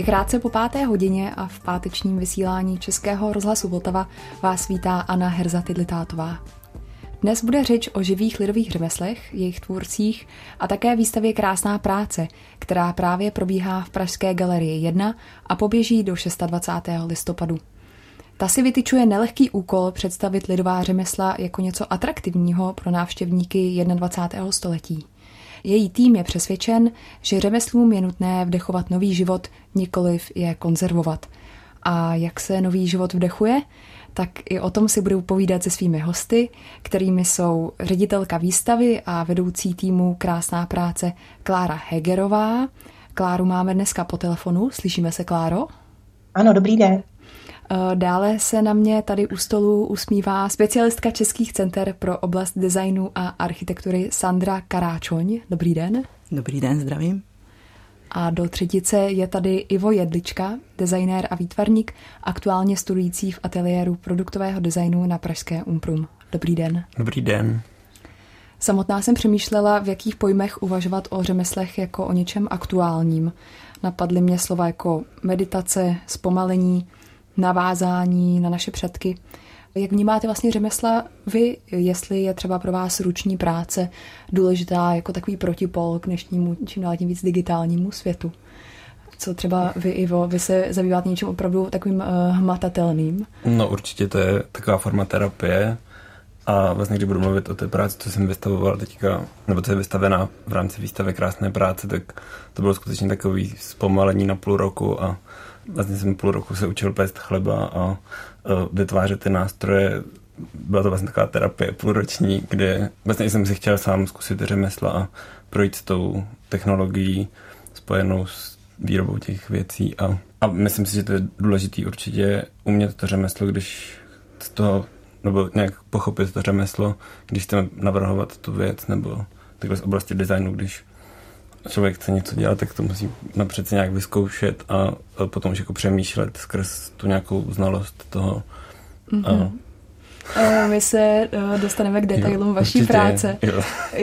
Je krátce po páté hodině a v pátečním vysílání Českého rozhlasu Vltava vás vítá Anna Herza Tidlitátová. Dnes bude řeč o živých lidových řemeslech, jejich tvůrcích a také výstavě Krásná práce, která právě probíhá v Pražské galerii 1 a poběží do 26. listopadu. Ta si vytyčuje nelehký úkol představit lidová řemesla jako něco atraktivního pro návštěvníky 21. století. Její tým je přesvědčen, že řemeslům je nutné vdechovat nový život, nikoliv je konzervovat. A jak se nový život vdechuje? Tak i o tom si budu povídat se svými hosty, kterými jsou ředitelka výstavy a vedoucí týmu Krásná práce Klára Hegerová. Kláru máme dneska po telefonu. Slyšíme se, Kláro? Ano, dobrý den. Eh, dále se na mě tady u stolu usmívá specialistka Českých center pro oblast designu a architektury Sandra Karáčoň. Dobrý den. Dobrý den, zdravím. A do třetice je tady Ivo Jedlička, designér a výtvarník, aktuálně studující v ateliéru produktového designu na Pražské Umprum. Dobrý den. Dobrý den. Samotná jsem přemýšlela, v jakých pojmech uvažovat o řemeslech jako o něčem aktuálním. Napadly mě slova jako meditace, zpomalení, navázání na naše předky. Jak vnímáte vlastně řemesla vy, jestli je třeba pro vás ruční práce důležitá jako takový protipol k dnešnímu čím dál tím víc digitálnímu světu? Co třeba vy, Ivo, vy se zabýváte něčím opravdu takovým uh, hmatatelným? No určitě to je taková forma terapie a vlastně když budu mluvit o té práci, co jsem vystavoval teďka, nebo co je vystavená v rámci výstavy Krásné práce, tak to bylo skutečně takový zpomalení na půl roku a vlastně jsem půl roku se učil péct chleba a vytvářet ty nástroje. Byla to vlastně taková terapie půlroční, kde vlastně jsem si chtěl sám zkusit řemesla a projít s tou technologií spojenou s výrobou těch věcí a, a myslím si, že to je důležitý určitě umět to řemeslo, když z toho, nebo nějak pochopit to řemeslo, když chceme navrhovat tu věc, nebo takhle z oblasti designu, když člověk chce něco dělat, tak to musí napřed se nějak vyzkoušet a potom už jako přemýšlet skrz tu nějakou znalost toho. Mm-hmm. A... My se eh, dostaneme k detailům jo, vaší určitě, práce, jo.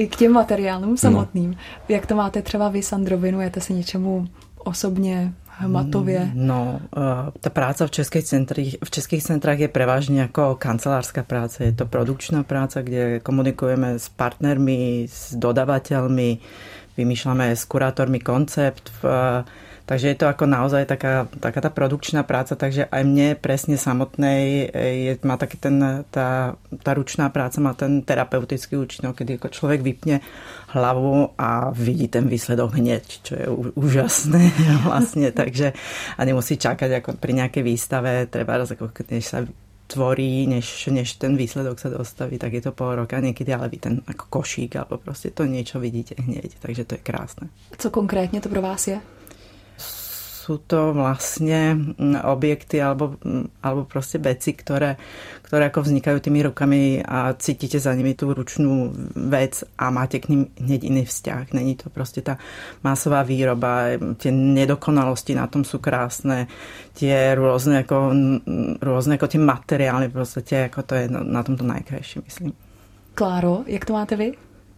k těm materiálům no. samotným. No. Jak to máte třeba vy, Sandro, věnujete se něčemu osobně, hmatově? No, eh, ta práce v českých, centrích, v českých centrách je prevažně jako kancelářská práce. Je to produkčná práce, kde komunikujeme s partnermi, s dodavatelmi, vymýšľame s kurátormi koncept, takže je to ako naozaj taká, taká tá produkčná práca, takže aj mne presne samotnej je, má taký ten, tá, tá ručná práca má ten terapeutický účinok, kedy ako človek vypne hlavu a vidí ten výsledok hneď, čo je úžasné vlastne, takže a nemusí čakať ako pri nejakej výstave, treba ako než sa tvorí, než, než ten výsledok sa dostaví, tak je to pol roka niekedy, ale vy ten ako košík, alebo proste to niečo vidíte hneď, takže to je krásne. Co konkrétně to pro vás je? Sú to vlastne mm, objekty alebo, mm, alebo proste veci, ktoré, ktoré ako vznikajú tými rukami a cítite za nimi tú ručnú vec a máte k ním hneď iný vzťah. Není to proste tá masová výroba, tie nedokonalosti na tom sú krásne, tie rôzne ako, mm, rôzne ako tie materiály, proste ako to je na tomto najkrajšie, myslím. Kláro, jak to máte vy?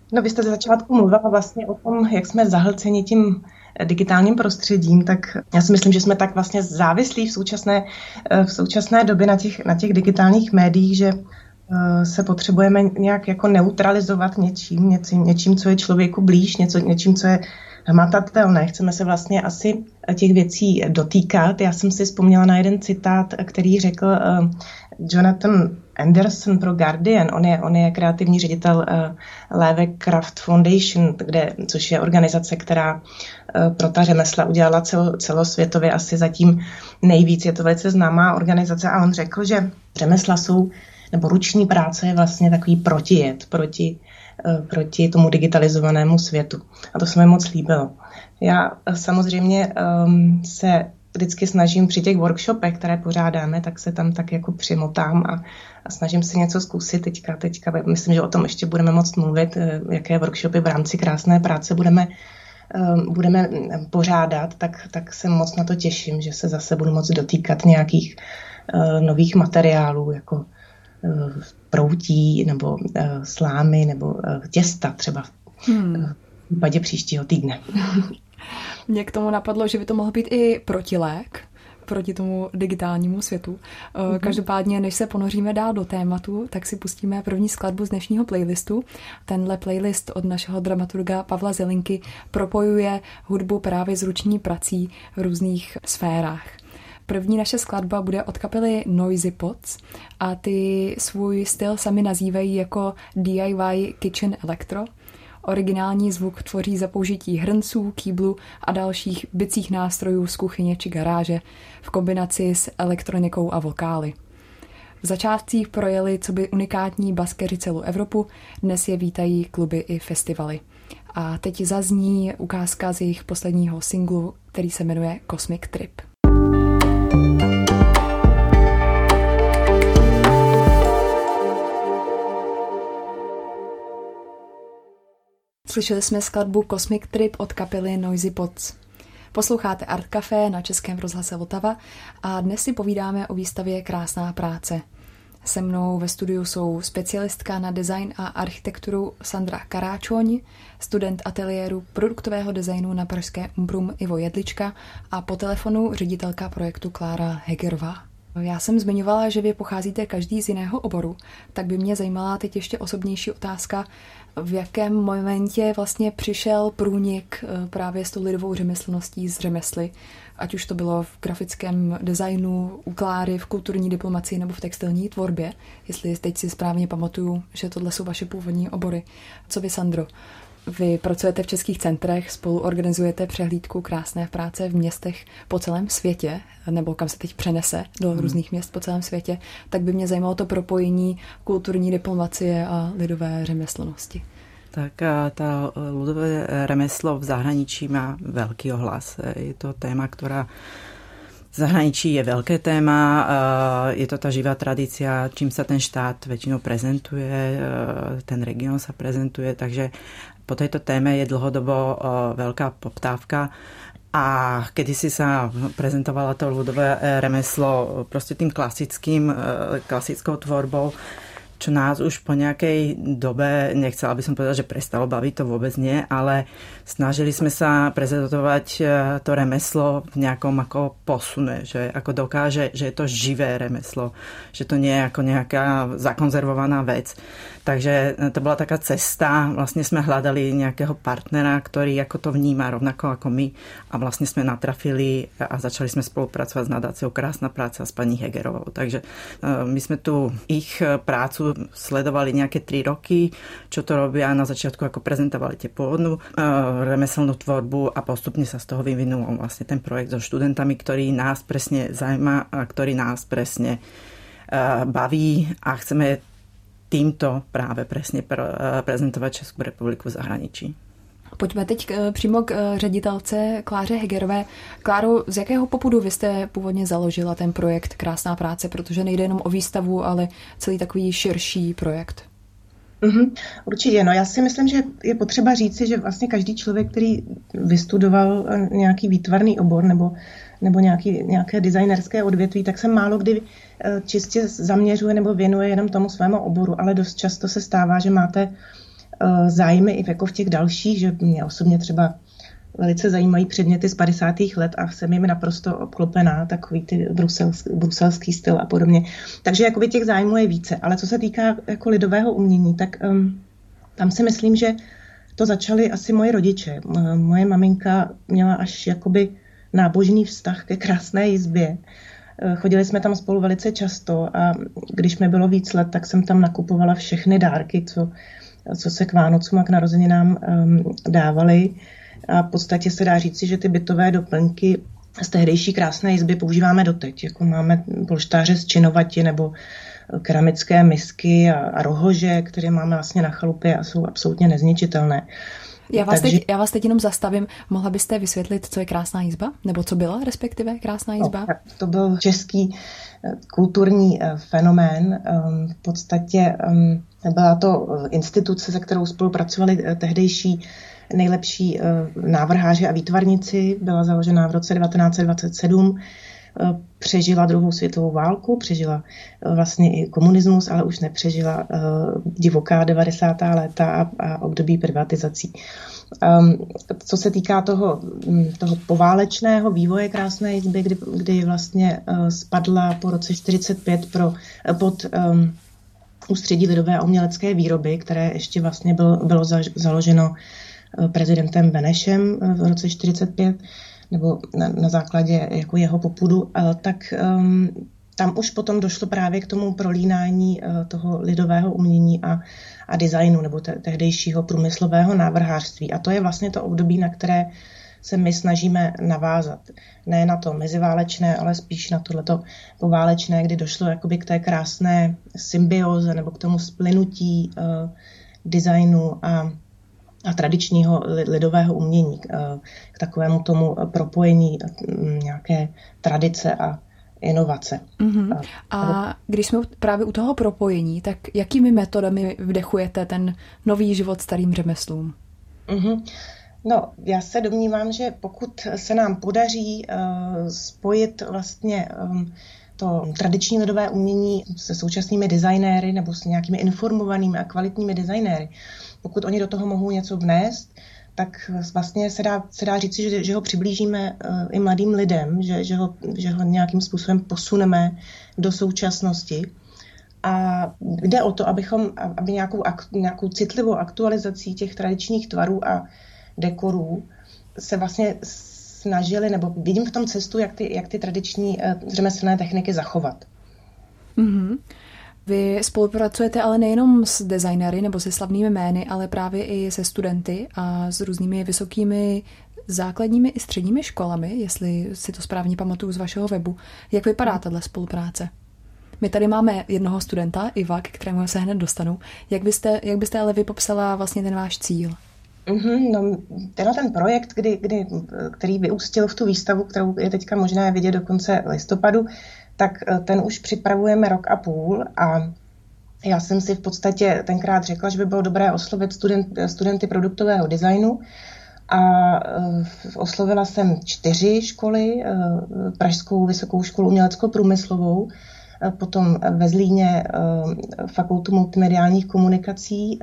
No vy jste za začátku mluvila vlastně o tom, jak jsme zahlceni tím digitálním prostředím, tak já si myslím, že jsme tak vlastně závislí v současné, eh, v současné době na těch, na těch digitálních médiích, že eh, se potřebujeme nějak jako neutralizovat něčím, něčím, něčím, co je člověku blíž, něco, něčím, co je hmatatelné. Chceme se vlastně asi těch věcí dotýkat. Já jsem si vzpomněla na jeden citát, který řekl uh, Jonathan Anderson pro Guardian. On je, on je kreativní ředitel uh, Leve Craft Foundation, kde, což je organizace, která uh, pro ta řemesla udělala celo, celosvětově asi zatím nejvíc. Je to velice známá organizace a on řekl, že řemesla jsou, nebo ruční práce je vlastně takový protijed proti Eh, proti tomu digitalizovanému světu. A to se mi moc líbilo. Já eh, samozřejmě um, se vždycky snažím při těch workshopech, které pořádáme, tak se tam tak jako přimotám a, a snažím se něco zkusit teďka. Teďka myslím, že o tom ještě budeme moc mluvit, eh, jaké workshopy v rámci krásné práce budeme um, budeme pořádat, tak, tak se moc na to těším, že se zase budu moc dotýkat nějakých nových materiálů, jako proutí nebo slámy nebo těsta třeba hmm. v případě příštího týdne. Mě k tomu napadlo, že by to mohl být i protilék, proti tomu digitálnímu světu. Mm-hmm. Každopádně, než se ponoříme dál do tématu, tak si pustíme první skladbu z dnešního playlistu. Tenhle playlist od našeho dramaturga Pavla Zelinky propojuje hudbu právě s ruční prací v různých sférách. První naše skladba bude od kapely Noisy Pots a ty svůj styl sami nazývají jako DIY Kitchen Electro. Originální zvuk tvoří za použití hrnců, kýblu a dalších bicích nástrojů z kuchyně či garáže v kombinaci s elektronikou a vokály. V začátcích projeli co by unikátní baskeři celou Evropu, dnes je vítají kluby i festivaly. A teď zazní ukázka z jejich posledního singlu, který se jmenuje Cosmic Trip. Slyšeli jsme skladbu Cosmic Trip od kapely Noisy Pots. Posloucháte Art Café na Českém rozhlase Vltava a dnes si povídáme o výstavě Krásná práce. Se mnou ve studiu jsou specialistka na design a architekturu Sandra Karáčoň, student ateliéru produktového designu na Pražské Umbrum Ivo Jedlička a po telefonu ředitelka projektu Klára Hegerová. Já jsem zmiňovala, že vy pocházíte každý z jiného oboru, tak by mě zajímala teď ještě osobnější otázka, v jakém momentě vlastně přišel průnik eh, právě s tou lidovou řemeslností z řemesly, ať už to bylo v grafickém designu, u Kláry, v kulturní diplomacii nebo v textilní tvorbě, jestli teď si správně pamatuju, že tohle jsou vaše původní obory. Co vy, Sandro? Vy pracujete v českých centrech, spolu organizujete přehlídku krásné práce v městech po celém světě, nebo kam se teď přenese do hmm. různých měst po celém světě, tak by mě zajímalo to propojení kulturní diplomacie a lidové řemeslnosti. Tak a ta ľudové remeslo v zahraničí má velký ohlas. Je to téma, která v zahraničí je velké téma, je to ta živá tradícia, čím sa ten štát väčšinou prezentuje, ten region sa prezentuje, takže po tejto téme je dlhodobo veľká poptávka. A kedysi sa prezentovala to ľudové e, remeslo prostě tým klasickým, e, klasickou tvorbou, čo nás už po nejakej dobe, nechcela by som povedať, že prestalo baviť, to vôbec nie, ale snažili sme sa prezentovať e, to remeslo v nejakom ako posune, že ako dokáže, že je to živé remeslo, že to nie je ako nejaká zakonzervovaná vec. Takže e, to bola taká cesta, vlastne sme hľadali nejakého partnera, ktorý ako to vníma rovnako ako my a vlastne sme natrafili a začali sme spolupracovať s nadáciou Krásna práca s paní Hegerovou. Takže e, my sme tu ich prácu sledovali nejaké tri roky, čo to robia. Na začiatku ako prezentovali tie pôvodnú uh, remeselnú tvorbu a postupne sa z toho vyvinul vlastne ten projekt so študentami, ktorý nás presne zaujíma a ktorý nás presne uh, baví a chceme týmto práve presne pre, uh, prezentovať Českou republiku v zahraničí. Pojďme teď eh, přímo k eh, ředitelce Kláře Hegerové. Kláro, z jakého popudu vy jste původně založila ten projekt Krásná práce, protože nejde jenom o výstavu, ale celý takový širší projekt? Mm-hmm, určitě, no já si myslím, že je potřeba říci, že vlastně každý člověk, který vystudoval eh, nějaký výtvarný obor nebo, nebo nějaký, nějaké designerské odvětví, tak se málo kdy čistě zaměřuje nebo věnuje jenom tomu svému oboru, ale dost často se stává, že máte Eh, zájmy i jako v těch dalších, že mě osobně třeba velice zajímají předměty z 50. let a jsem jimi naprosto obklopená, takový ty bruselský, bruselský styl a podobně. Takže jakoby těch zájmů je více. Ale co se týká jako lidového umění, tak um, tam si myslím, že to začaly asi moje rodiče. Moje maminka měla až jakoby nábožný vztah ke krásné jizbě. Eh, chodili jsme tam spolu velice často a když mi bylo víc let, tak jsem tam nakupovala všechny dárky, co co se k Vánocům a k narozeninám um, dávali. A v podstatě se dá říci, že ty bytové doplňky z tehdejší krásné izby používáme doteď. Jako máme polštáře z činovati nebo keramické misky a, a rohože, které máme vlastně na chalupě a jsou absolutně nezničitelné. Já vás, Takže... teď, já vás teď jenom zastavím. Mohla byste vysvětlit, co je krásná jízba? Nebo co byla respektive krásná jízba? No, to byl český eh, kulturní eh, fenomén. Ehm, v podstatě ehm, byla to eh, instituce, se kterou spolupracovali tehdejší nejlepší návrháři a výtvarníci. Byla založena v roce 1927 přežila druhou světovou válku, přežila vlastně i komunismus, ale už nepřežila divoká 90. léta a, období privatizací. Um, co se týká toho, mm, toho poválečného vývoje krásné jizby, kdy, kdy vlastně spadla po roce 45 pro, pod um, ústředí lidové a umělecké výroby, které ještě vlastně bylo, bylo za, založeno uh, prezidentem Benešem uh, v roce 45, nebo na, na základě jako jeho popudu, uh, tak um, tam už potom došlo právě k tomu prolínání uh, toho lidového umění a a designu nebo te- tehdejšího průmyslového návrhářství. A to je vlastně to období, na které se my snažíme navázat. Ne na to meziválečné, ale spíš na tohleto poválečné, kdy došlo jakoby k té krásné symbioze nebo k tomu splynutí uh, designu a, a tradičního lidového umění, uh, k takovému tomu propojení uh, nějaké tradice a inovace. Mm-hmm. A když jsme právě u toho propojení, tak jakými metodami vdechujete ten nový život starým řemeslům? Mm-hmm. No, já se domnívám, že pokud se nám podaří uh, spojit vlastně um, to tradiční lidové umění se současnými designéry nebo s nějakými informovanými a kvalitními designéry, pokud oni do toho mohou něco vnést, tak vlastně se dá, se dá říci, že, že ho přiblížíme uh, i mladým lidem, že, že, ho, že ho nějakým způsobem posuneme do současnosti. A jde o to, abychom, aby nějakou, nějakou citlivou aktualizací těch tradičních tvarů a dekorů se vlastně snažili, nebo vidím v tom cestu, jak ty, jak ty tradiční uh, řemeslné techniky zachovat. Mm-hmm. Vy spolupracujete ale nejenom s designery nebo se slavnými jmény, ale právě i se studenty a s různými vysokými základními i středními školami, jestli si to správně pamatuju z vašeho webu. Jak vypadá tato spolupráce? My tady máme jednoho studenta, Iva, k kterému se hned dostanu. Jak byste, jak byste ale vy popsala vlastně ten váš cíl? Mm-hmm, no, tenhle ten projekt, kdy, kdy, který vyústil v tu výstavu, kterou je teďka možné vidět do konce listopadu, tak eh, ten už připravujeme rok a půl a já jsem si v podstatě tenkrát řekla, že by bylo dobré oslovit student, studenty produktového designu a eh, oslovila jsem čtyři školy, eh, Pražskou vysokou školu umělecko-průmyslovou, potom ve Zlíně Fakultu multimediálních komunikací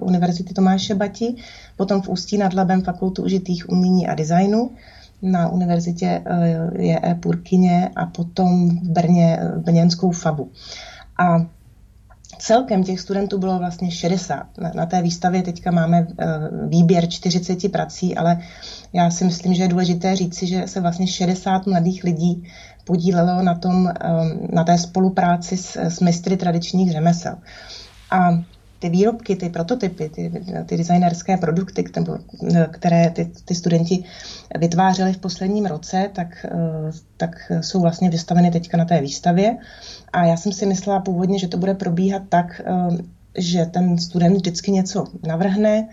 Univerzity Tomáše Bati, potom v Ústí nad Labem Fakultu užitých umění a designu na univerzitě eh, je Purkyně a potom v Brně eh, Brněnskou FABu. A celkem těch studentů bylo vlastně 60. Na, té výstavě teďka máme eh, výběr 40 prací, ale já si myslím, že je důležité říci, že se vlastně 60 mladých lidí podílelo na, tom, na té spolupráci s, s mistry tradičních řemesel. A ty výrobky, ty prototypy, ty, ty designerské produkty, které ty, ty studenti vytvářeli v posledním roce, tak, eh, tak jsou vlastně vystaveny teďka na té výstavě. A já jsem si myslela původně, že to bude probíhat tak, eh, že ten student vždycky něco navrhne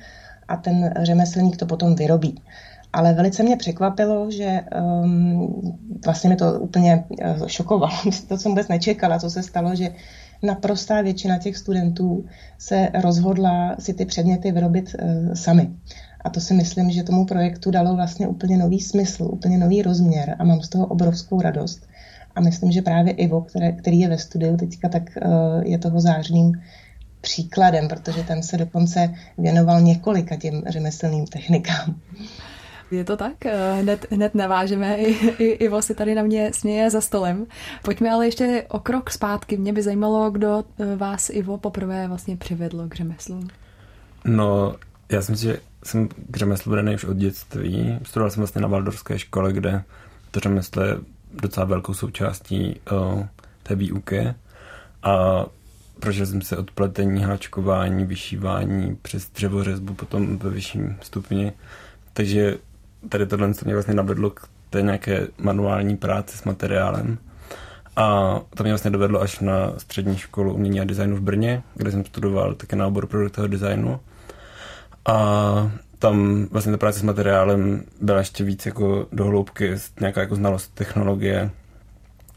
a ten řemeslník to potom vyrobí. Ale velice mě překvapilo, že um, vlastně mi to úplně uh, šokovalo. to jsem vůbec nečekala, co se stalo, že naprostá většina těch studentů se rozhodla si ty předměty vyrobit uh, sami. A to si myslím, že tomu projektu dalo vlastně úplně nový smysl, úplně nový rozměr a mám z toho obrovskou radost. A myslím, že právě Ivo, které, který je ve studiu teďka, tak uh, je toho zářným příkladem, protože ten se dokonce věnoval několika těm řemeslným technikám. Je to tak? Eh, hned, hned navážeme. I, i, Ivo si tady na mě směje za stolem. Pojďme ale ještě o krok zpátky. Mě by zajímalo, kdo eh, vás, Ivo, poprvé vlastně přivedl k řemeslu. No, já si myslím, že jsem k řemeslu vedený už od dětství. Studoval jsem vlastně na Valdorské škole, kde to řemeslo je docela velkou součástí uh, té výuky. A prožil jsem se od pletení, háčkování, vyšívání přes dřevořezbu potom ve vyšším stupni. Takže tady tohle mě vlastně navedlo k té nějaké manuální práci s materiálem. A to mě vlastně dovedlo až na střední školu umění a designu v Brně, kde jsem studoval také na obor produktového designu. A tam vlastně ta práce s materiálem byla ještě víc jako dohloubky, nějaká jako znalost technologie,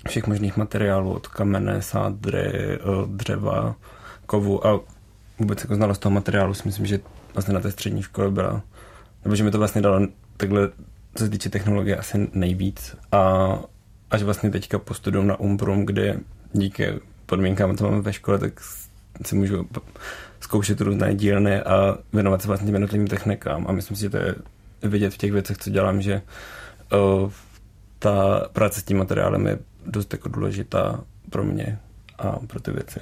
všech možných materiálů, od kamene, sádry, dřeva, kovu a vůbec jako znalost toho materiálu si myslím, že vlastně na té střední škole byla, nebo že mi to vlastně dalo takhle, co se týče technologie, asi nejvíc. A až vlastně teďka po studium na Umbrum, kde díky podmínkám, co máme ve škole, tak si můžu zkoušet různé dílny a věnovat se vlastně jednotlivým technikám. A myslím si, že to je vidět v těch věcech, co dělám, že uh, ta práce s tím materiálem je dost jako důležitá pro mě a pro ty věci.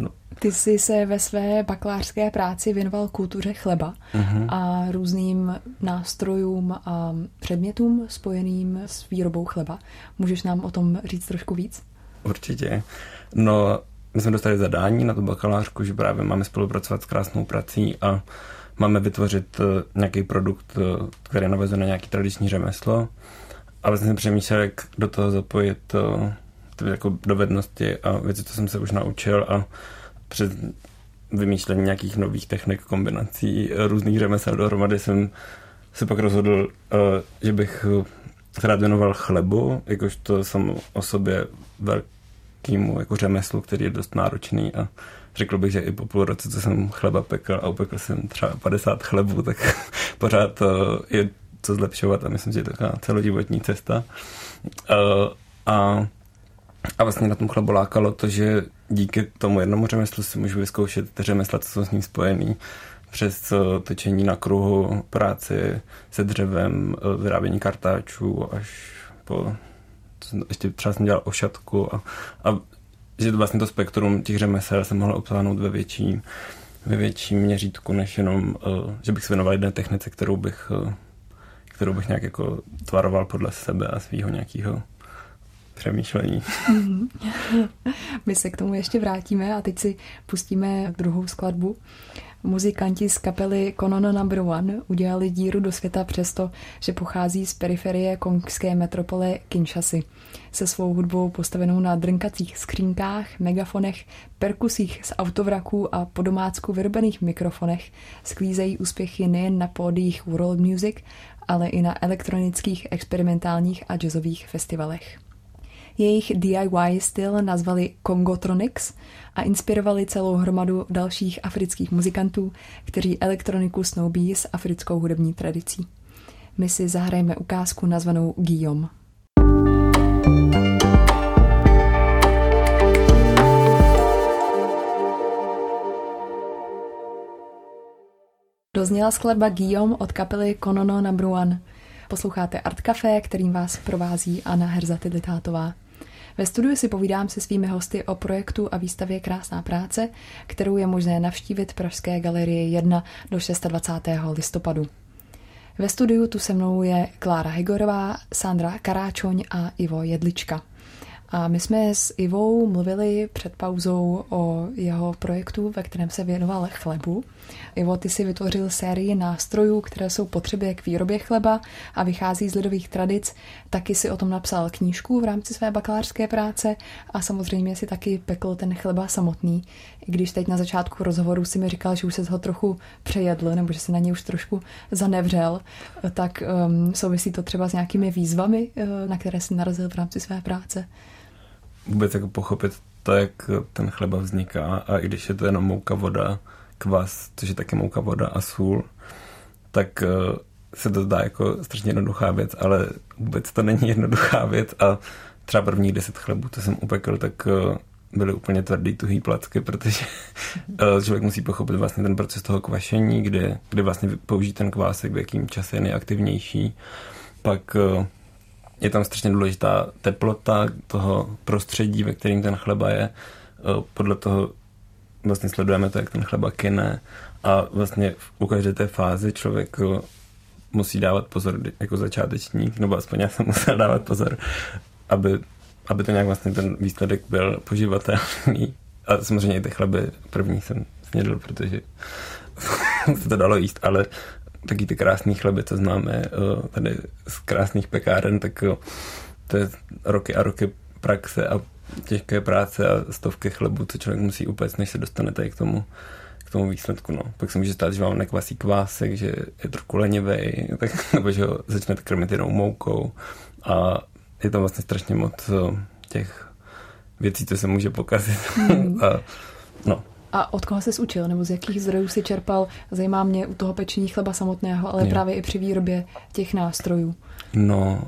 No. Ty jsi se ve své bakalářské práci věnoval kultuře chleba uh-huh. a různým nástrojům a předmětům spojeným s výrobou chleba. Můžeš nám o tom říct trošku víc? Určitě. No, my jsme dostali zadání na tu bakalářku, že právě máme spolupracovat s krásnou prací a máme vytvořit eh, nějaký produkt, eh, který navazuje na nějaký tradiční řemeslo. A vlastně jsem přemýšlel, jak do toho zapojit eh, jako dovednosti a věci, co jsem se už naučil a přes vymýšlení nějakých nových technik, kombinací různých řemesel dohromady jsem se pak rozhodl, že bych se rád věnoval chlebu, jakož to jsem o sobě velkýmu jako řemeslu, který je dost náročný a řekl bych, že i po půl roce, co jsem chleba pekl a upekl jsem třeba 50 chlebů, tak pořád je co zlepšovat a myslím, že je taková celoživotní cesta. A, a vlastně na tom chlebu lákalo to, že díky tomu jednomu řemeslu si můžu vyzkoušet řemesla, co jsou s ním spojený. Přes točení na kruhu, práci se dřevem, vyrábění kartáčů až po ještě třeba jsem dělal ošatku a, a že vlastně to spektrum těch řemesel jsem mohl obsáhnout ve větším, ve větším měřítku, než jenom, uh, že bych se věnoval jedné technice, kterou bych, kterou bych nějak jako tvaroval podle sebe a svého nějakého přemýšlení. My se k tomu ještě vrátíme a teď si pustíme druhou skladbu. Muzikanti z kapely Konono Number One udělali díru do světa přesto, že pochází z periferie kongské metropole Kinshasy. Se svou hudbou postavenou na drnkacích skřínkách, megafonech, perkusích z autovraků a po domácku vyrobených mikrofonech sklízejí úspěchy nejen na pódiích World Music, ale i na elektronických, experimentálních a jazzových festivalech. Jejich DIY styl nazvali Congotronics a inspirovali celou hromadu dalších afrických muzikantů, kteří elektroniku snoubí s africkou hudební tradicí. My si zahrajeme ukázku nazvanou Guillaume. Dozněla skladba Guillaume od kapely Konono Number One. Posloucháte Art Café, kterým vás provází Anna Herzaty Litátová. Ve studiu si povídám se svými hosty o projektu a výstavě Krásná práce, kterou je možné navštívit Pražské galerie 1 do 26. listopadu. Ve studiu tu se mnou je Klára Higorová, Sandra Karáčoň a Ivo Jedlička. A my jsme s Ivou mluvili před pauzou o jeho projektu, ve kterém se věnoval chlebu. Ivo, ty si vytvořil sérii nástrojů, které jsou potřeby k výrobě chleba a vychází z lidových tradic. Taky si o tom napsal knížku v rámci své bakalářské práce a samozřejmě si taky pekl ten chleba samotný. I když teď na začátku rozhovoru si mi říkal, že už se ho trochu přejedl nebo že se na něj už trošku zanevřel, tak um, souvisí to třeba s nějakými výzvami, uh, na které si narazil v rámci své práce vůbec jako pochopit to, jak ten chleba vzniká a i když je to jenom mouka, voda, kvas, což je taky mouka, voda a sůl, tak eh, se to zdá jako strašně jednoduchá věc, ale vůbec to není jednoduchá věc a třeba první deset chlebů, co jsem upekl, tak eh, byly úplně tvrdý, tuhý placky, protože eh, člověk musí pochopit vlastně ten proces toho kvašení, kde, kde vlastně použít ten kvásek, v jakým čase je nejaktivnější. Pak je tam strašně důležitá teplota toho prostředí, ve kterém ten chleba je. Eh, podle toho vlastně sledujeme to, jak ten chleba kyne a vlastně u každé té fázi člověk musí dávat pozor jako začátečník, nebo aspoň já jsem musel dávat pozor, aby, aby to nějak vlastně ten výsledek byl poživatelný. A samozřejmě i ty chleby první jsem snědl, protože se to dalo jíst, ale taky ty krásné chleby, co známe eh, tady z krásných pekáren, tak to je roky a roky praxe a těžké práce a stovky chlebů, co člověk musí upéct, než se dostane tady k tomu, k tomu výsledku. No. Pak se může stát, že vám nekvasí kvásek, že je trochu lenivej, tak, nebo že ho začnete krmit jenom moukou a je tam vlastně strašně moc eh, těch věcí, co se může pokazit. Mm. a, no, a od koho se učil, nebo z jakých zdrojů si čerpal? Zajímá mě u toho pečení chleba samotného, ale je. právě i při výrobě těch nástrojů. No,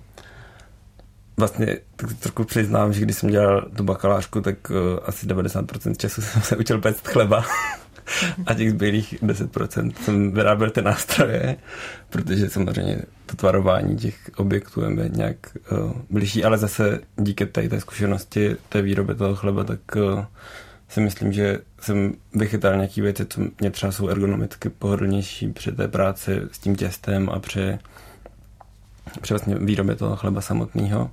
vlastně tak trošku přiznám, že když jsem dělal tu bakalářku, tak uh, asi 90% času jsem se učil péct chleba. a těch zbylých 10% jsem vyráběl ty nástroje, protože samozřejmě to tvarování těch objektů je mi nějak uh, blížší, ale zase díky té, té zkušenosti té výroby toho chleba, tak uh, si myslím, že jsem vychytal nějaké věci, co mě třeba jsou ergonomicky pohodlnější při té práci s tím těstem a při, při vlastně výrobě toho chleba samotného.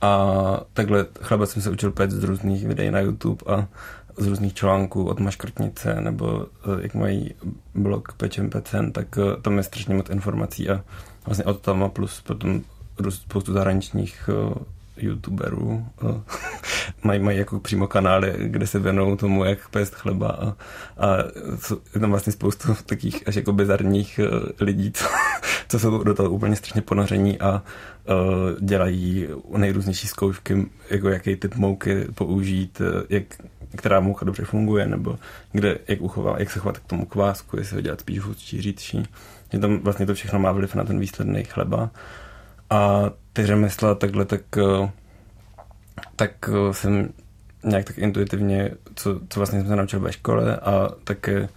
A takhle chleba jsem se učil pět z různých videí na YouTube a z různých článků od Maškrtnice nebo eh, jak mají blog Pečem Pecen, tak eh, tam je strašně moc informací a vlastně od tam plus potom spoustu zahraničních eh, youtuberů mají, mají jako přímo kanály, kde se věnují tomu, jak pést chleba a, a je tam vlastně spoustu takých až jako bizarních lidí, co, co jsou do toho úplně strašně ponoření a uh, dělají nejrůznější zkoušky, jako jaký typ mouky použít, jak která moucha dobře funguje, nebo kde, jak, uchová, jak se chovat k tomu kvásku, jestli ho dělat spíš hustší, řídší. Že tam vlastně to všechno má vliv na ten výsledný chleba. A ty řemesla takhle, tak, eh, tak eh, jsem nějak tak intuitivně, co, co vlastně jsem se naučil ve škole a také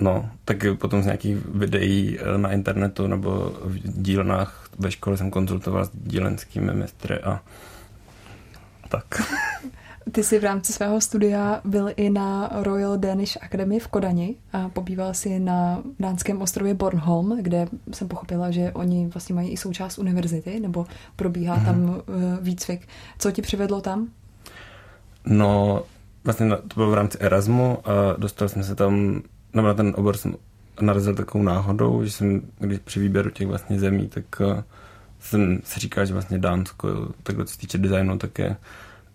No, taky potom z nějakých videí eh, na internetu nebo v dílnách ve škole jsem konzultoval s dílenskými mistry a tak. Ty jsi v rámci svého studia byl i na Royal Danish Academy v Kodani a pobýval si na dánském ostrově Bornholm, kde jsem pochopila, že oni vlastně mají i součást univerzity, nebo probíhá mm-hmm. tam eh, výcvik. Co ti přivedlo tam? No, vlastně to bylo v rámci Erasmu a dostal jsem se tam, nebo na ten obor jsem narazil takovou náhodou, že jsem, když při výběru těch vlastně zemí, tak uh, jsem si říkal, že vlastně Dánsko, takhle co se týče designu, tak je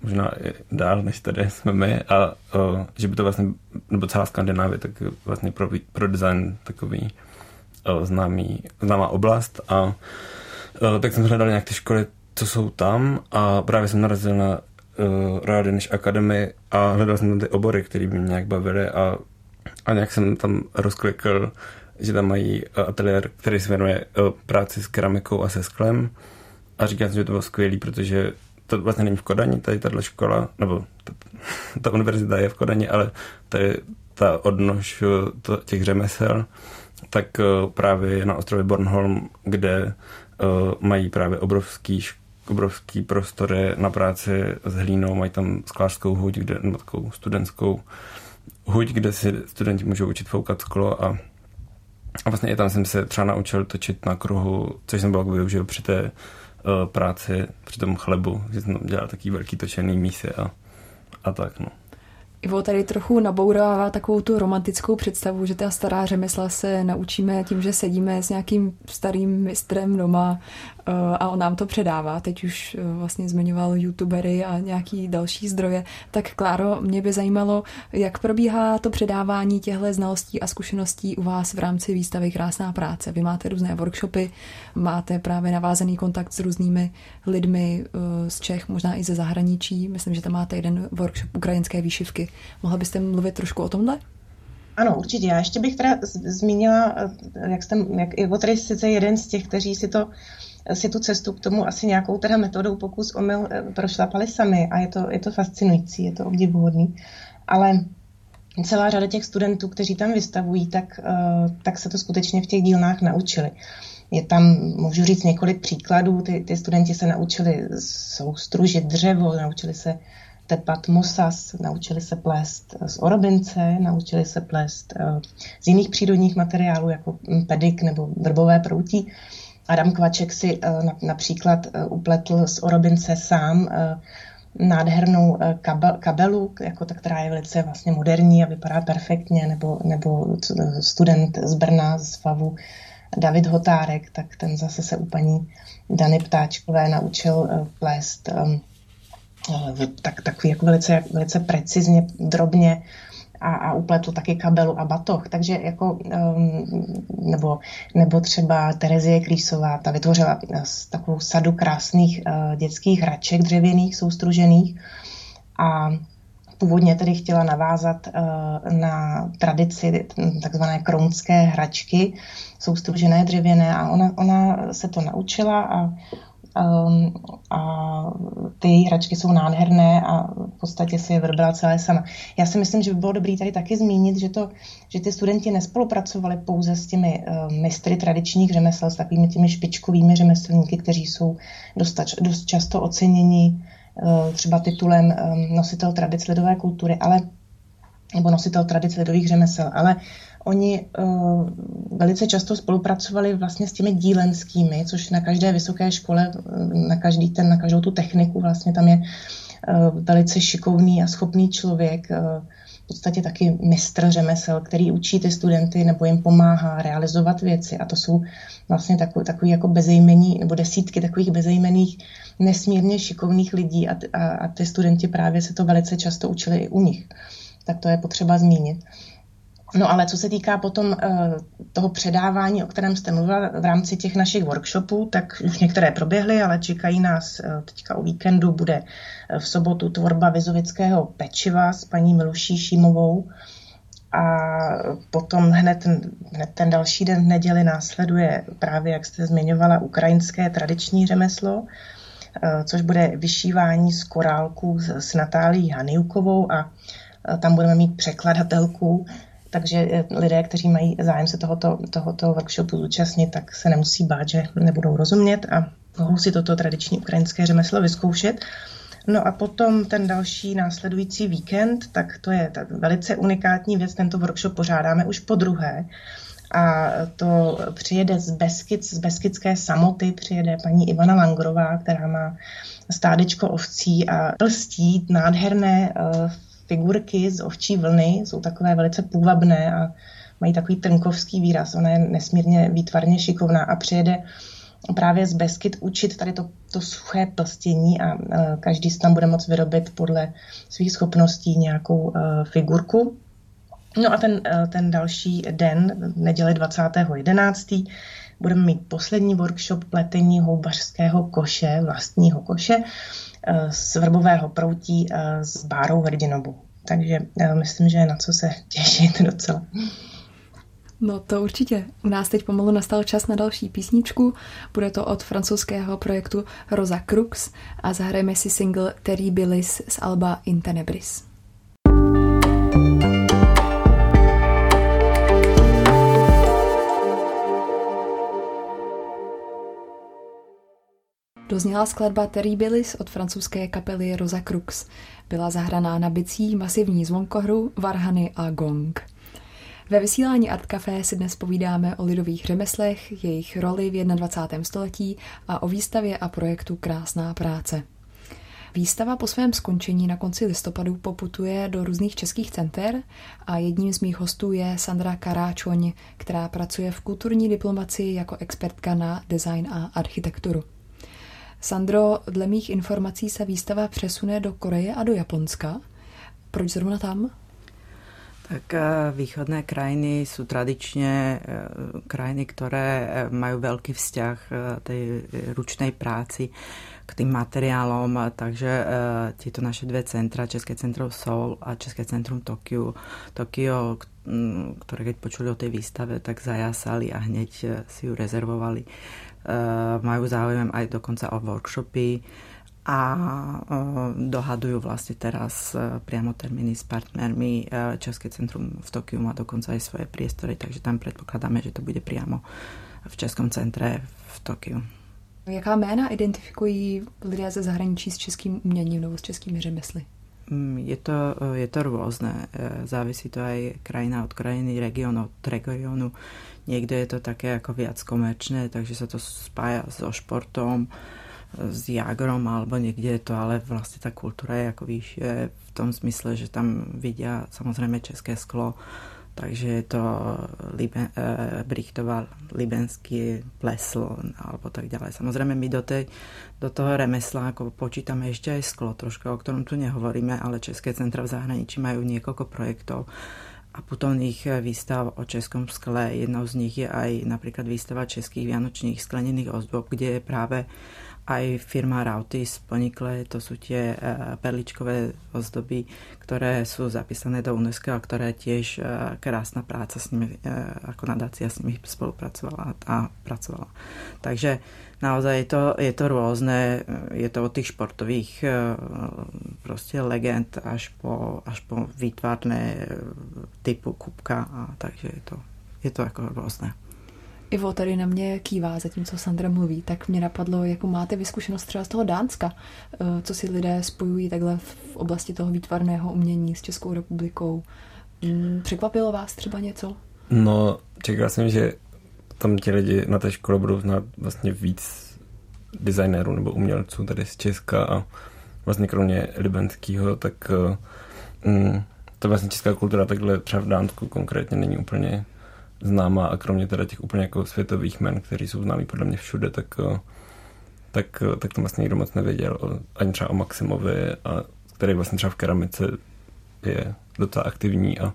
možná i dál, než tady jsme my a o, že by to vlastně, nebo celá Skandinávie, tak vlastně pro, pro design takový o, známý, známá oblast. A o, tak jsem hledal nějak ty školy, co jsou tam a právě jsem narazil na uh, Royal Danish Academy a hledal jsem tam ty obory, které by mě nějak bavily a, a nějak jsem tam rozklikl, že tam mají ateliér, který se věnuje uh, práci s keramikou a se sklem. A říkal jsem, že to bylo skvělý, protože to vlastně není v Kodani, tady tato škola, nebo ta, ta univerzita je v Kodani, ale je ta odnož eh, to, těch řemesel, tak uh, právě je na ostrově Bornholm, kde uh, mají právě obrovský obrovský prostory na práci s hlínou, mají tam sklářskou huť, kde, nebo takovou studentskou huť, kde si studenti můžou učit foukat sklo a, a vlastně i tam jsem se třeba naučil točit na kruhu, což jsem byl využil při té práci při tom chlebu, že jsem dělal taký velký točený mísy a, a tak, no. Ivo tady trochu nabourává takovou tu romantickou představu, že ta stará řemesla se naučíme tím, že sedíme s nějakým starým mistrem doma Eh, a on nám to předává. Teď už eh, vlastně zmiňoval youtubery a nějaký další zdroje. Tak Kláro, mě by zajímalo, jak probíhá to předávání těchto znalostí a zkušeností u vás v rámci výstavy Krásná práce. Vy máte různé workshopy, máte právě navázaný kontakt s různými lidmi eh, z Čech, možná i ze zahraničí. Myslím, že tam máte jeden workshop ukrajinské výšivky. Mohla byste mluvit trošku o tomhle? Ano, určitě. Já ještě bych teda zmínila, jak jste, jak Ivo tady sice jeden z těch, kteří si to si tu cestu k tomu asi nějakou teda metodou pokus omyl eh, prošlapali sami a je to, je to fascinující, je to obdivuhodný. Ale celá řada těch studentů, kteří tam vystavují, tak, eh, tak se to skutečně v těch dílnách naučili. Je tam, můžu říct několik příkladů, ty, ty studenti se naučili soustružit dřevo, naučili se tepat mosas, naučili se plést z orobince, naučili se plést eh, z jiných přírodních materiálů, jako pedik nebo vrbové proutí. Adam Kvaček si eh, například eh, upletl z Orobince sám eh, nádhernou kabelu, jako ta, která je velice vlastně moderní a vypadá perfektně, nebo, nebo student z Brna, z FAVu, David Hotárek, tak ten zase se u paní Dany Ptáčkové naučil plést tak, takový jako velice, velice precizně, drobně a, a upletl taky kabelu a batoh. Takže jako, um, nebo, nebo třeba Terezie Klísová, ta vytvořila eh, takovou sadu krásných uh, dětských hraček dřevěných, soustružených a původně tedy chtěla navázat uh, na tradici takzvané kronské hračky, soustružené dřevěné a ona, ona se to naučila a Um, a ty hračky jsou nádherné a v podstatě si je vybrala celé sama. Já si myslím, že by bylo dobré tady taky zmínit, že, to, že ty studenti nespolupracovali pouze s těmi uh, mistry tradičních řemesel, s takovými těmi špičkovými řemeslníky, kteří jsou dost, dost často oceněni uh, třeba titulem um, nositel tradic lidové kultury, ale nebo nositel tradic lidových řemesel, ale Oni uh, velice často spolupracovali vlastně s těmi dílenskými, což na každé vysoké škole, eh, na, každý ten, na každou tu techniku vlastně tam je uh, velice šikovný a schopný člověk, uh, v podstatě taky mistr řemesel, který učí ty studenty nebo jim pomáhá realizovat věci. A to jsou vlastně takový, takový jako bezejmení, nebo desítky takových bezejmených, nesmírně šikovných lidí a, a, a ty studenti právě se to velice často učili i u nich. Tak to je potřeba zmínit. No ale co se týká potom uh, toho předávání, o kterém jste mluvila v rámci těch našich workshopů, tak už některé proběhly, ale čekají nás uh, teďka o víkendu, bude uh, v sobotu tvorba vizovického pečiva s paní Miluší Šímovou. A potom hned, hned ten další den v neděli následuje právě, jak jste zmiňovala, ukrajinské tradiční řemeslo, což bude vyšívání z korálků s Natálí Haniukovou a tam budeme mít překladatelku, takže eh, lidé, kteří mají zájem se tohoto, tohoto workshopu zúčastnit, tak se nemusí bát, že nebudou rozumět a mohou si toto tradiční ukrajinské řemeslo vyzkoušet. No a potom ten další následující víkend, tak to je ta velice unikátní věc, tento workshop pořádáme už po druhé. A to přijede z, Beskic, z Beskidské samoty, přijede paní Ivana Langrová, která má stádečko ovcí a plstí nádherné uh, figurky z ovčí vlny, jsou takové velice půvabné a mají takový trnkovský výraz. Ona je nesmírně výtvarně šikovná a přijede právě z Beskyt učit tady to, to suché plstění a uh, každý si tam bude moct vyrobit podle svých schopností nějakou uh, figurku. No a ten, uh, ten další den, neděli 20.11., budeme mít poslední workshop pletení houbařského koše, vlastního koše z vrbového proutí s bárou hrdinobu. Takže myslím, že je na co se těšit docela. No to určitě. U nás teď pomalu nastal čas na další písničku. Bude to od francouzského projektu Rosa Crux a zahrajeme si single Terry Billis z Alba In Dozněla skladba Terry Billis od francouzské kapely Rosa Crux. Byla zahraná na bicí, masivní zvonkohru, varhany a gong. Ve vysílání Art Café si dnes povídáme o lidových řemeslech, jejich roli v 21. století a o výstavě a projektu Krásná práce. Výstava po svém skončení na konci listopadu poputuje do různých českých center a jedním z mých hostů je Sandra Karáčoň, která pracuje v kulturní diplomaci jako expertka na design a architekturu. Sandro, dle mých informací se výstava přesune do Koreje a do Japonska. Proč zrovna tam? Tak eh, východné krajiny sú tradične eh, krajiny, ktoré eh, majú veľký vzťah tej ručnej práci k tým materiálom, takže tieto naše dve centra, České centrum Seoul a České centrum Tokio, Tokio, ktoré keď počuli o tej výstave, tak zajasali a hneď si ju rezervovali majú záujem aj dokonca o workshopy a eh, dohadujú vlastne teraz eh, priamo termíny s partnermi. České centrum v Tokiu má dokonca aj svoje priestory, takže tam predpokladáme, že to bude priamo v Českom centre v Tokiu. Jaká jména identifikují lidé ze zahraničí s českým uměním nebo s českými řemesly? Mm, je to, je to rôzne. Závisí to aj krajina od krajiny, region od regionu. Niekde je to také ako viac komerčné, takže sa to spája so športom, s jagrom, alebo niekde je to, ale vlastne tá kultúra je ako vyššie v tom smysle, že tam vidia samozrejme české sklo, takže je to Liben, e, Brichtová, Libenský plesl alebo tak ďalej. Samozrejme my do, tej, do toho remesla ako počítame ešte aj sklo troška, o ktorom tu nehovoríme, ale České centra v zahraničí majú niekoľko projektov, a putovných eh, výstav o českom skle. Jednou z nich je aj napríklad výstava českých vianočných sklenených ozdob, kde je práve aj firma Rautis ponikle, to sú tie perličkové ozdoby, ktoré sú zapísané do UNESCO a ktoré tiež krásna práca s nimi, ako nadácia s nimi spolupracovala a pracovala. Takže naozaj je to, je to rôzne, je to od tých športových proste legend až po, až po výtvarné typu kubka a takže je to, je to ako rôzne. Ivo tady na mě kývá, zatímco Sandra mluví, tak mě napadlo, jakou máte vyskušenost třeba z toho Dánska, eh, co si lidé spojují takhle v oblasti toho výtvarného umění s Českou republikou. Mm, překvapilo vás třeba něco? No, čekal jsem, že tam ti lidi na té škole budou znát vlastně víc designérů nebo umělců tady z Česka a vlastně kromě Libenského, tak mm, to vlastně česká kultura takhle třeba v Dánsku konkrétně není úplně známá a kromě teda těch úplně jako světových men, kteří jsou známí podle mě všude, tak, eh, tak, eh, tak to vlastně nikdo moc nevěděl. Ani třeba o Maximovi, a, který vlastně třeba v keramice je docela aktivní a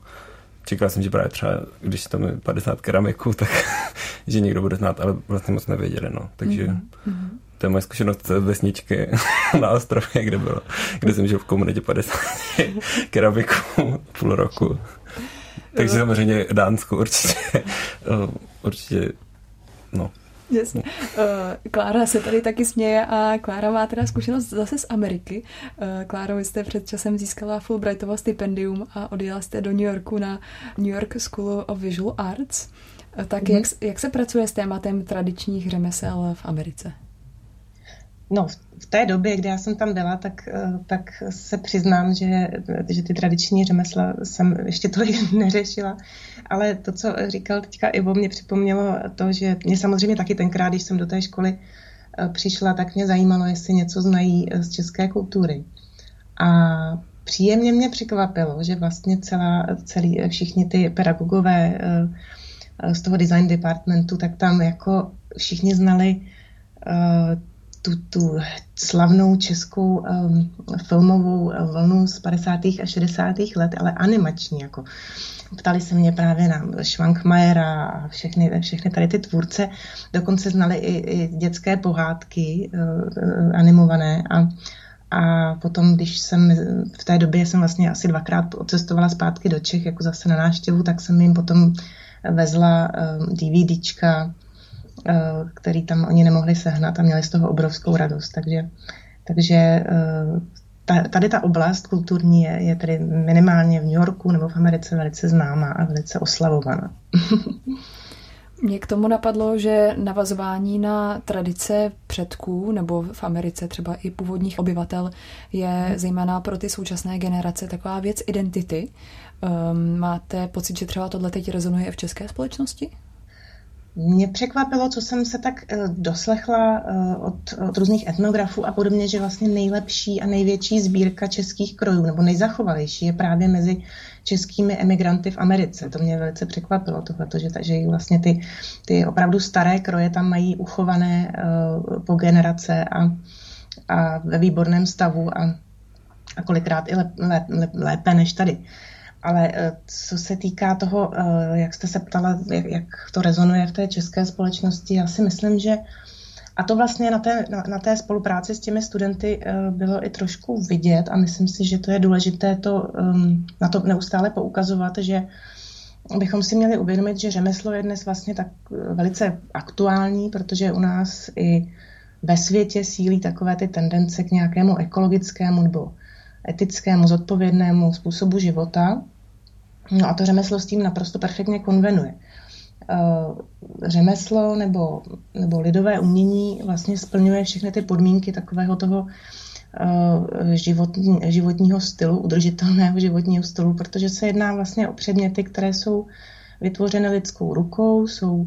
čekal jsem, že právě třeba, když tam je 50 keramiků, tak že někdo bude znát, ale vlastně moc nevěděli, no. Takže mm-hmm. to je moje zkušenost z vesničky na ostrově, kde bylo, kde jsem žil v komunitě 50 keramiků půl roku. Takže samozřejmě Dánsko určitě, eh, určitě, no. Jasně. Uh, Klára se tady taky směje a Klára má teda zkušenost zase z Ameriky. Uh, Kláro, vy jste před časem získala Fulbrightovo stipendium a odjela jste do New Yorku na New York School of Visual Arts. Uh, tak mm-hmm. jak, jak se pracuje s tématem tradičních řemesel v Americe? No, v té době, kdy já jsem tam byla, tak, eh, tak se přiznám, že, že ty tradiční řemesla jsem ještě tolik neřešila, ale to, co říkal teďka Ivo, mě připomnělo to, že mě samozřejmě taky tenkrát, když jsem do té školy eh, přišla, tak mě zajímalo, jestli něco znají eh, z české kultury. A příjemně mě překvapilo, že vlastně celá, celý, všichni ty pedagogové z toho design departmentu, tak tam jako všichni znali tu, tu slavnou českou um, filmovou vlnu z 50. a 60. let, ale animační. Jako. Ptali se mě právě na Schwankmajera a všechny, všechny tady ty tvůrce. Dokonce znali i, i dětské pohádky uh, animované a a potom, když jsem v té době jsem vlastně asi dvakrát odcestovala zpátky do Čech, jako zase na návštěvu, tak jsem jim potom vezla um, DVDčka který tam oni nemohli sehnat a měli z toho obrovskou radost. Takže, takže eh, tady ta oblast kulturní je, je tedy minimálně v New Yorku nebo v Americe velice známá a velice oslavovaná. Mě k tomu napadlo, že navazování na tradice předků nebo v Americe třeba i původních obyvatel je zejména pro ty současné generace taková věc identity. Um, máte pocit, že třeba tohle teď rezonuje v české společnosti? Mě překvapilo, co jsem se tak eh, doslechla eh, od, od různých etnografů a podobně, že vlastně nejlepší a největší sbírka českých krojů, nebo nejzachovalejší, je právě mezi českými emigranty v Americe. To mě velice překvapilo, tohleto, že, že vlastně ty, ty opravdu staré kroje tam mají uchované uh, po generace a, a ve výborném stavu a, a kolikrát i lep, lep, lépe než tady. Ale eh, co se týká toho, eh, jak jste se ptala, jak, to rezonuje v té české společnosti, já si myslím, že a to vlastně na té, na, na té spolupráci s těmi studenty eh, bylo i trošku vidět a myslím si, že to je důležité to, ehm, na to neustále poukazovat, že bychom si měli uvědomit, že řemeslo je dnes vlastně tak velice aktuální, protože u nás i ve světě sílí takové ty tendence k nějakému ekologickému nebo etickému, zodpovědnému způsobu života. No a to řemeslo s tím naprosto perfektně konvenuje. Eh, řemeslo nebo, nebo lidové umění vlastně splňuje všechny ty podmínky takového toho eh, životní, životního stylu, udržitelného životního stylu, protože se jedná vlastně o předměty, které jsou vytvořeny lidskou rukou, jsou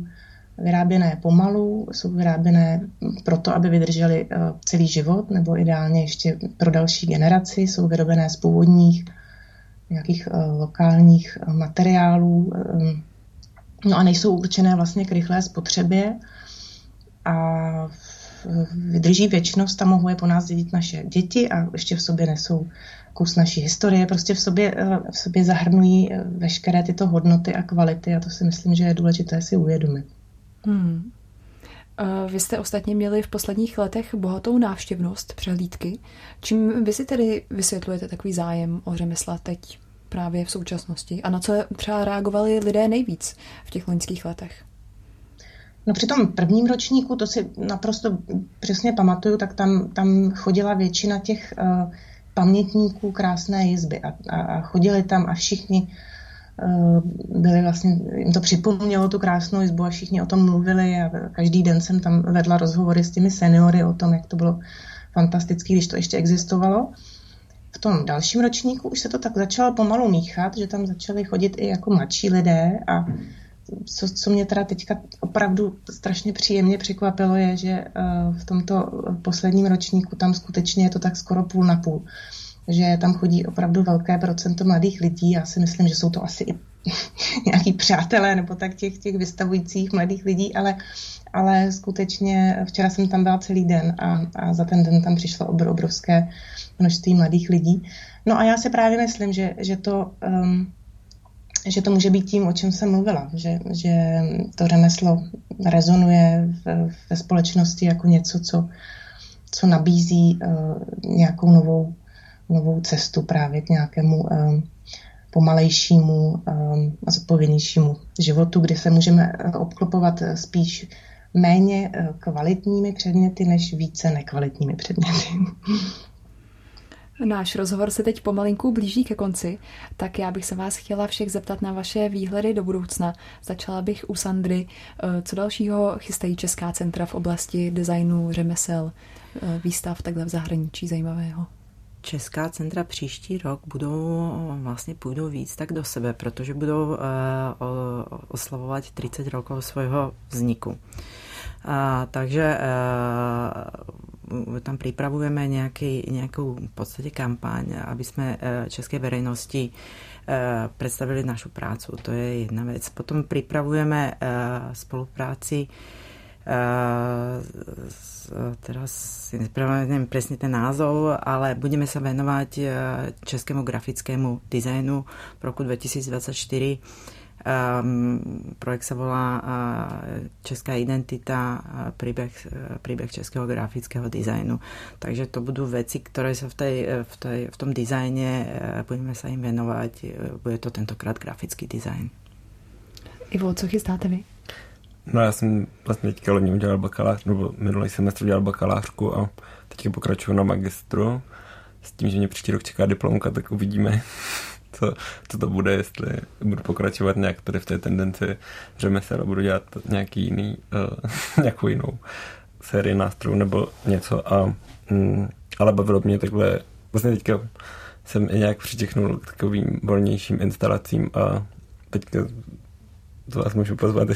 vyráběné pomalu, jsou vyráběné proto, aby vydržely eh, celý život, nebo ideálně ještě pro další generaci, jsou vyrobené z původních nějakých eh, lokálních eh, materiálů, no a nejsou určené vlastně k rychlé spotřebě a vydrží věčnost a mohou je po nás dědit naše děti a ještě v sobě nesou kus naší historie, prostě v sobě, v sobě zahrnují veškeré tyto hodnoty a kvality a to si myslím, že je důležité si uvědomit. Hmm. Vy jste ostatně měli v posledních letech bohatou návštěvnost přehlídky. Čím vy si tedy vysvětlujete takový zájem o řemesla teď právě v současnosti? A na co třeba reagovali lidé nejvíc v těch loňských letech? No při tom prvním ročníku, to si naprosto přesně pamatuju, tak tam, tam chodila většina těch uh, pamětníků krásné jizby a, a, chodili tam a všichni byli vlastně, jim to připomnělo tu krásnou jizbu a všichni o tom mluvili a každý den jsem tam vedla rozhovory s těmi seniory o tom, jak to bylo fantastické, když to ještě existovalo. V tom dalším ročníku už se to tak začalo pomalu míchat, že tam začali chodit i jako mladší lidé a co, co mě teda teďka opravdu strašně příjemně překvapilo, je, že eh, v tomto posledním ročníku tam skutečně je to tak skoro půl na půl. Že tam chodí opravdu velké procento mladých lidí. Já si myslím, že jsou to asi i nějaký přátelé nebo tak těch, těch vystavujících mladých lidí, ale, ale skutečně včera jsem tam byla celý den a, a za ten den tam přišlo obrovské množství mladých lidí. No a já si právě myslím, že, že to um, že to může být tím, o čem jsem mluvila, že, že to řemeslo rezonuje ve společnosti jako něco, co, co nabízí uh, nějakou novou, novou cestu právě k nějakému um, pomalejšímu um, a zodpovědnějšímu životu, kde se můžeme obklopovat spíš méně kvalitními předměty než více nekvalitními předměty. Náš rozhovor se teď pomalinku blíží ke konci, tak já bych se vás chtěla všech zeptat na vaše výhledy do budoucna. Začala bych u Sandry. Eh, co dalšího chystají Česká centra v oblasti designu, řemesel, eh, výstav takhle v zahraničí zajímavého? Česká centra příští rok budou vlastně půjdou víc tak do sebe, protože budou uh, oslavovat 30 rokov svého vzniku. A, takže uh, tam připravujeme nějaký, nějakou v podstatě kampaň, aby jsme uh, české verejnosti uh, představili našu prácu. To je jedna věc. Potom připravujeme spolupráci teraz si neviem presne ten názov, ale budeme sa venovať českému grafickému dizajnu v roku 2024 Um, projekt sa volá uh, Česká identita, uh, príbeh, uh, príbeh českého grafického dizajnu. Takže to budú veci, ktoré sa v, tej, v, tej, v tom dizajne uh, budeme sa im venovať. Uh, bude to tentokrát grafický dizajn. Ivo, co chystáte vy? No já jsem vlastně teďka loni udělal bakalář, nebo minulý semestr udělal bakalářku a teďka pokračuju na magistru s tím, že mě příští rok čeká diplomka, tak uvidíme, co, co to bude, jestli budu pokračovat nějak tady v té tendenci řemesel a budu dělat nějaký jiný, uh, nějakou jinou sérii nástrojů nebo něco. A, mm, ale bavilo mě takhle, vlastně teďka jsem i nějak přitěchnul k takovým volnějším instalacím a teďka to vás můžu pozvat,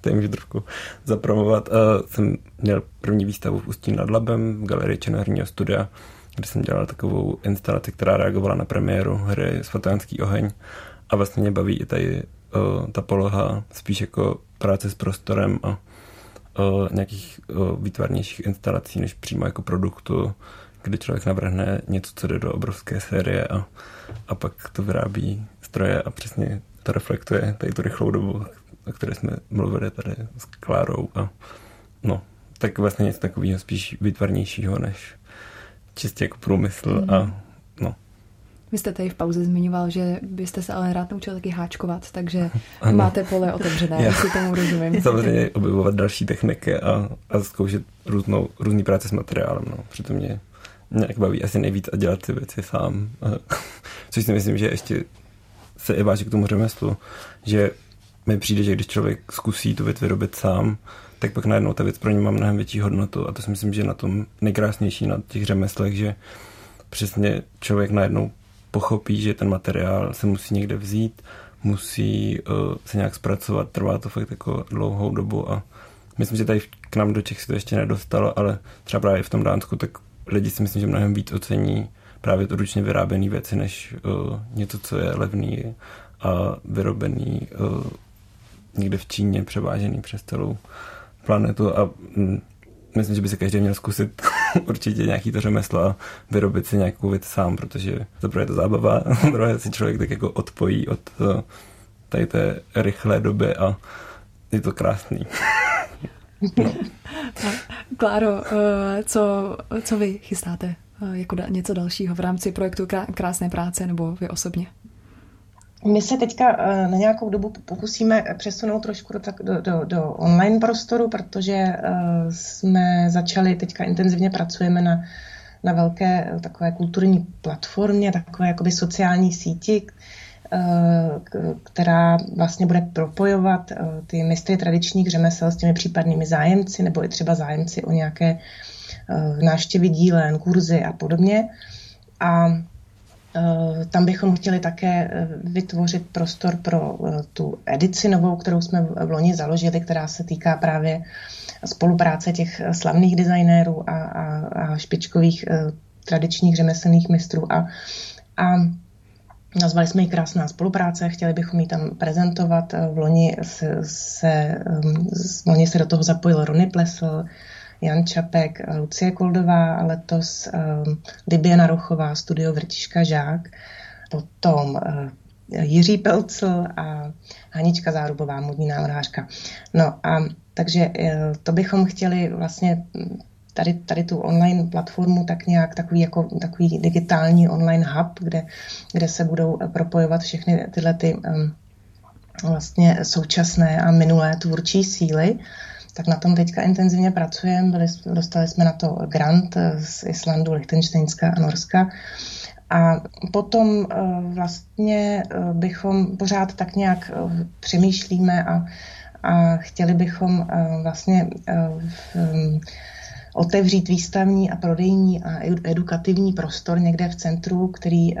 to můžu trošku zapromovat. Uh, jsem měl první výstavu v Ústí nad Labem v galerii Černohorního studia kde jsem dělal takovou instalaci, která reagovala na premiéru hry Svatánský oheň a vlastně mě baví i tady uh, ta poloha spíš jako práce s prostorem a uh, nějakých uh, výtvarnějších instalací, než přímo jako produktu, kdy člověk navrhne něco, co jde do obrovské série a, a pak to vyrábí stroje a přesně to reflektuje tady tu rychlou dobu, o které jsme mluvili tady s Klárou a no, tak vlastně něco takového spíš výtvarnějšího, než čistě jako průmysl mm. a no. Vy jste tady v pauze zmiňoval, že byste se ale rád naučil taky háčkovat, takže ano. máte pole otevřené, Já. si tomu rozumím. Samozřejmě objevovat další techniky a, a zkoušet různou, různý práce s materiálem. No. Přitom mě nějak baví asi nejvíc a dělat ty věci sám. Což si myslím, že ještě se i váží k tomu řemeslu, že mi přijde, že když člověk zkusí tu věc vyrobit sám, tak pak najednou ta věc pro ně má mnohem větší hodnotu. A to si myslím, že je na tom nejkrásnější na těch řemeslech, že přesně člověk najednou pochopí, že ten materiál se musí někde vzít, musí uh, se nějak zpracovat, trvá to fakt jako dlouhou dobu. A myslím, že tady k nám do Čech se to ještě nedostalo, ale třeba právě v tom Dánsku, tak lidi si myslím, že mnohem víc ocení právě to ručně vyráběné věci, než uh, něco, co je levný a vyrobený uh, někde v Číně, převážený přes celou planetu a mm, myslím, že by se každý měl zkusit určitě nějaký to řemeslo a vyrobit si nějakou věc sám, protože to je to zábava, druhé si člověk tak jako odpojí od eh, tady té rychlé doby a je to krásný. No. Kláro, co, co vy chystáte jako něco dalšího v rámci projektu Krásné práce nebo vy osobně? My se teďka na nějakou dobu pokusíme přesunout trošku do, do, do, do online prostoru, protože jsme začali, teďka intenzivně pracujeme na na velké takové kulturní platformě, takové jakoby sociální síti, eh, která vlastně bude propojovat eh, ty mistry tradičních řemesel s těmi případnými zájemci nebo i třeba zájemci o nějaké eh, návštěvy dílen, kurzy a podobně. A tam bychom chtěli také vytvořit prostor pro tu edici novou, kterou jsme v loni založili, která se týká právě spolupráce těch slavných designérů a, a, a špičkových eh, tradičních řemeslných mistrů a, a Nazvali jsme ji Krásná spolupráce, chtěli bychom ji tam prezentovat. V loni se, se, v loni se do toho zapojil Rony Plesl, Jan Čapek, Lucie Koldová a letos um, Libě Naruchová, studio Vrtiška Žák, potom uh, Jiří Pelcl a Hanička Zárubová, modní návrhářka. No a takže eh, to bychom chtěli vlastně tady, tady tu online platformu tak nějak takový, jako, takový digitální online hub, kde, kde se budou propojovat všechny tyhle ty um, vlastně současné a minulé tvůrčí síly. Tak na tom teďka intenzivně pracujeme. dostali jsme na to grant z Islandu, Lichtensteinska a Norska. A potom uh, vlastně uh, bychom pořád tak nějak přemýšlíme a a chtěli bychom eh, vlastně eh, otevřít výstavní a prodejní a edukativní prostor někde v centru, který,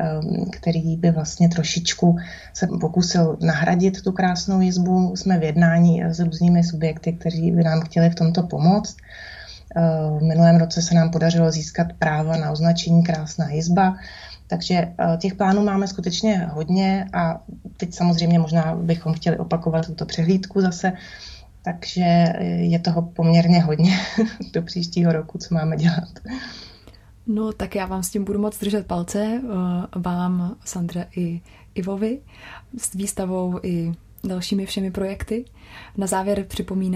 který by vlastně trošičku se pokusil nahradit tu krásnou jizbu. Jsme v jednání s různými subjekty, kteří by nám chtěli v tomto pomoct. V minulém roce se nám podařilo získat práva na označení Krásná jizba. Takže eh, těch plánů máme skutečně hodně a teď samozřejmě možná bychom chtěli opakovat tuto přehlídku zase, takže je toho poměrně hodně do příštího roku, co máme dělat. No tak já vám s tím budu moc držet palce, eh, vám, Sandra i Ivovi, s výstavou i dalšími všemi projekty. Na závěr připomínám,